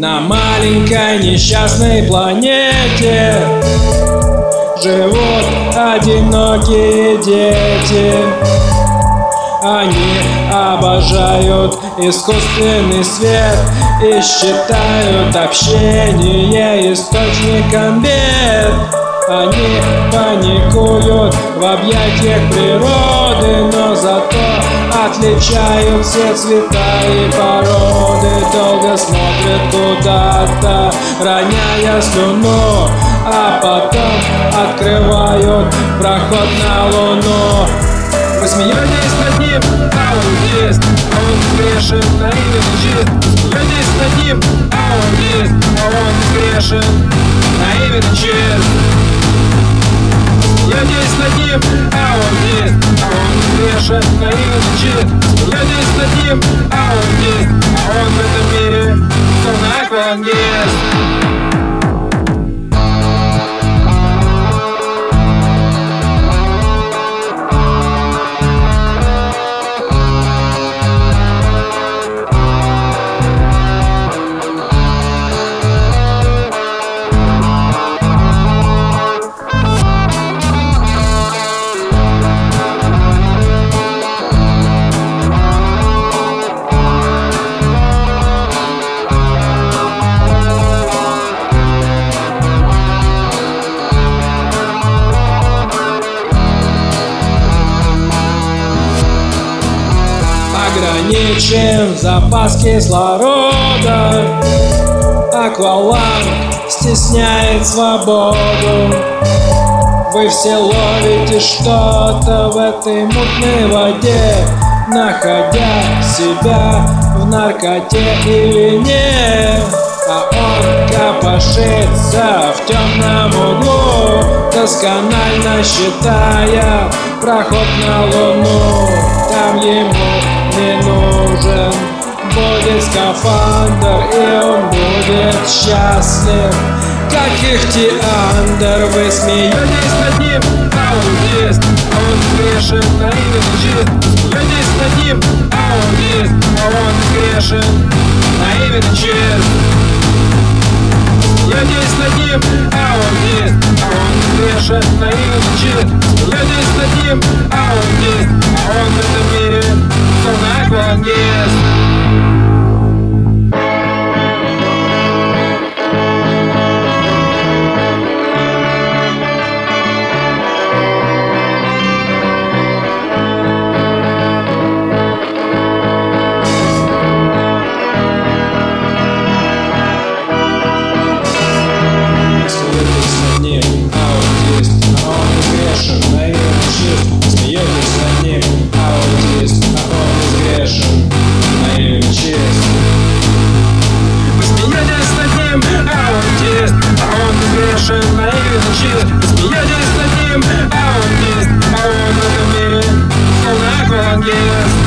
На маленькой несчастной планете Живут одинокие дети. Они обожают искусственный свет И считают общение источником бед. Они паникуют в объятиях природы Но зато отличают все цвета и породы Долго смотрят куда-то, роняя слюну А потом открывают проход на луну. Вы смеетесь над ним, а он есть он грешен, наивен и чист Смеетесь над ним, а он есть А он грешен, наивен и чист Смеетесь над ним, а он есть А он грешен, наивен и чист Podcast. Ограничен запас кислорода Акваланг стесняет свободу. Вы все ловите что-то в этой мутной воде Находя себя в наркоте или нет А он копошится в темном углу Досконально считая проход на луну. Там ему не нужен. Будет скафандр и он будет счастлив. Как Ихтиандр Вы смеетесь над ним, а он есть А он грешен, наивен и чист Смеетесь над ним, а он есть он грешен, наивен и чист Смеетесь над ним, а он есть А он грешен, наивен и чист чист Смеетесь над ним, а он есть А он в этом мире, словно аквалангист